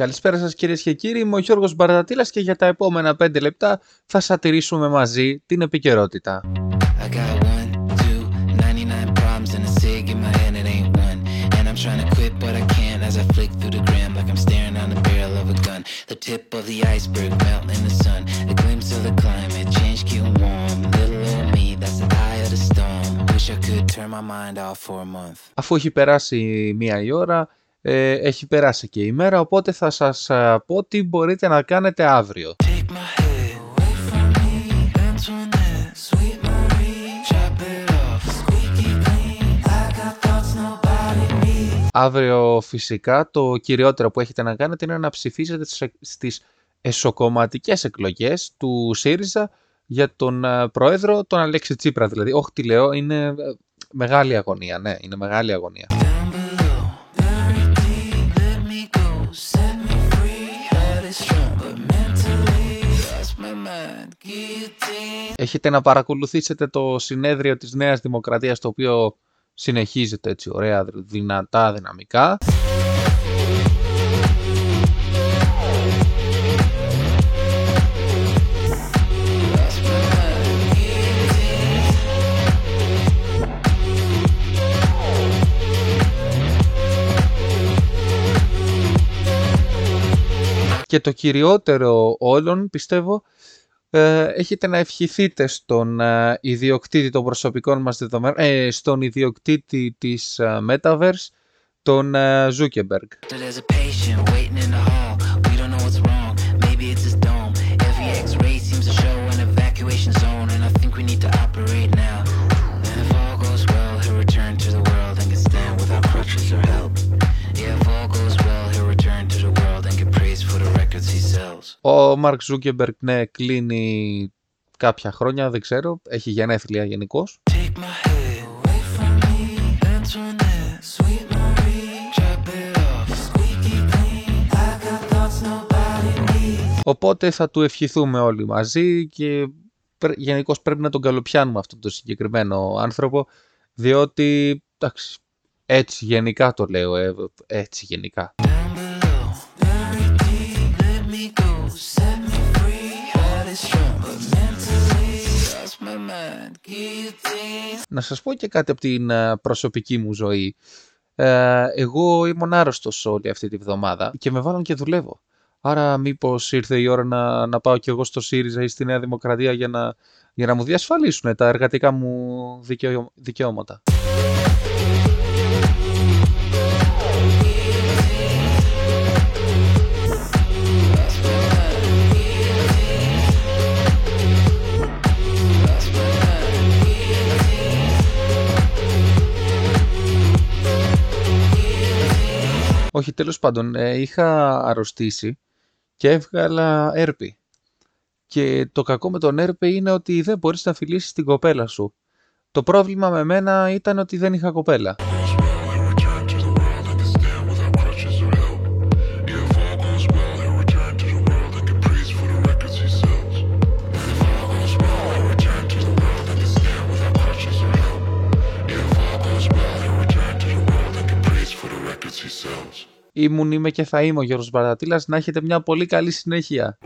Καλησπέρα σας κυρίες και κύριοι, είμαι ο Γιώργος Μπαρδατήλας και για τα επόμενα 5 λεπτά θα σατηρήσουμε μαζί την επικαιρότητα. I got one, two, 99 problems and a cig in my head, it ain't one. And I'm trying to quit, but I can't as I flick through the gram like I'm staring down the barrel of a gun. The tip of the iceberg melt in the sun. A glimpse of the climate change, getting warm. Little old me, that's the eye of the storm. Wish I could turn my mind off for a month. Αφού έχει περάσει μία η ώρα, ε, έχει περάσει και η μέρα, οπότε θα σας ε, πω τι μπορείτε να κάνετε αύριο. Take my head away from me, Antoinette, sweet Marie, chop it off, squeaky clean. I got thoughts nobody needs. Αύριο φυσικά το κυριότερο που έχετε να κάνετε είναι να ψηφίσετε στις- στις εσωκομματικές εκλογές του ΣΥΡΙΖΑ για τον ε, πρόεδρο, τον Αλέξη Τσίπρα δηλαδή. Όχι τι λέω, είναι ε, μεγάλη αγωνία, ναι, είναι μεγάλη αγωνία. Έχετε να παρακολουθήσετε το συνέδριο της Νέας Δημοκρατίας το οποίο συνεχίζεται έτσι ωραία, δυνατά, δυναμικά. Και το κυριότερο όλων, πιστεύω, ε, έχετε να ευχηθείτε στον ε, ιδιοκτήτη των προσωπικών μας δεδομένων, ε, στον ιδιοκτήτη της ε, Metaverse, τον ε, Zuckerberg. Ο Mark Zuckerberg, ναι, κλείνει κάποια χρόνια, δεν ξέρω, έχει γενέθλια γενικώς. Take my head away from me, Antoinette, sweet Marie, chop it off, squeaky clean. I got thoughts nobody needs. Οπότε θα του ευχηθούμε όλοι μαζί και γενικώς πρέπει να τον καλοπιάνουμε αυτόν τον συγκεκριμένο άνθρωπο, διότι, εντάξει, έτσι γενικά το λέω, ε, έτσι γενικά. Να σας πω και κάτι από την ε, προσωπική μου ζωή. Ε, εγώ ήμουν άρρωστος όλη αυτή τη βδομάδα και με βάλαν και δουλεύω. Άρα μήπως ήρθε η ώρα να, να πάω κι εγώ στο ΣΥΡΙΖΑ ή στη Νέα Δημοκρατία για να, για να μου διασφαλίσουν τα εργατικά μου δικαιω- δικαιώματα. Όχι, τέλος πάντων, ε, είχα αρρωστήσει και έβγαλα έρπη. Και το κακό με τον έρπη είναι ότι δεν μπορείς να φιλήσεις την κοπέλα σου. Το πρόβλημα με μένα ήταν ότι δεν είχα κοπέλα. Ήμουν, είμαι και θα είμαι ο Γιώργος Μπαρατήλας. Να έχετε μια πολύ καλή συνέχεια.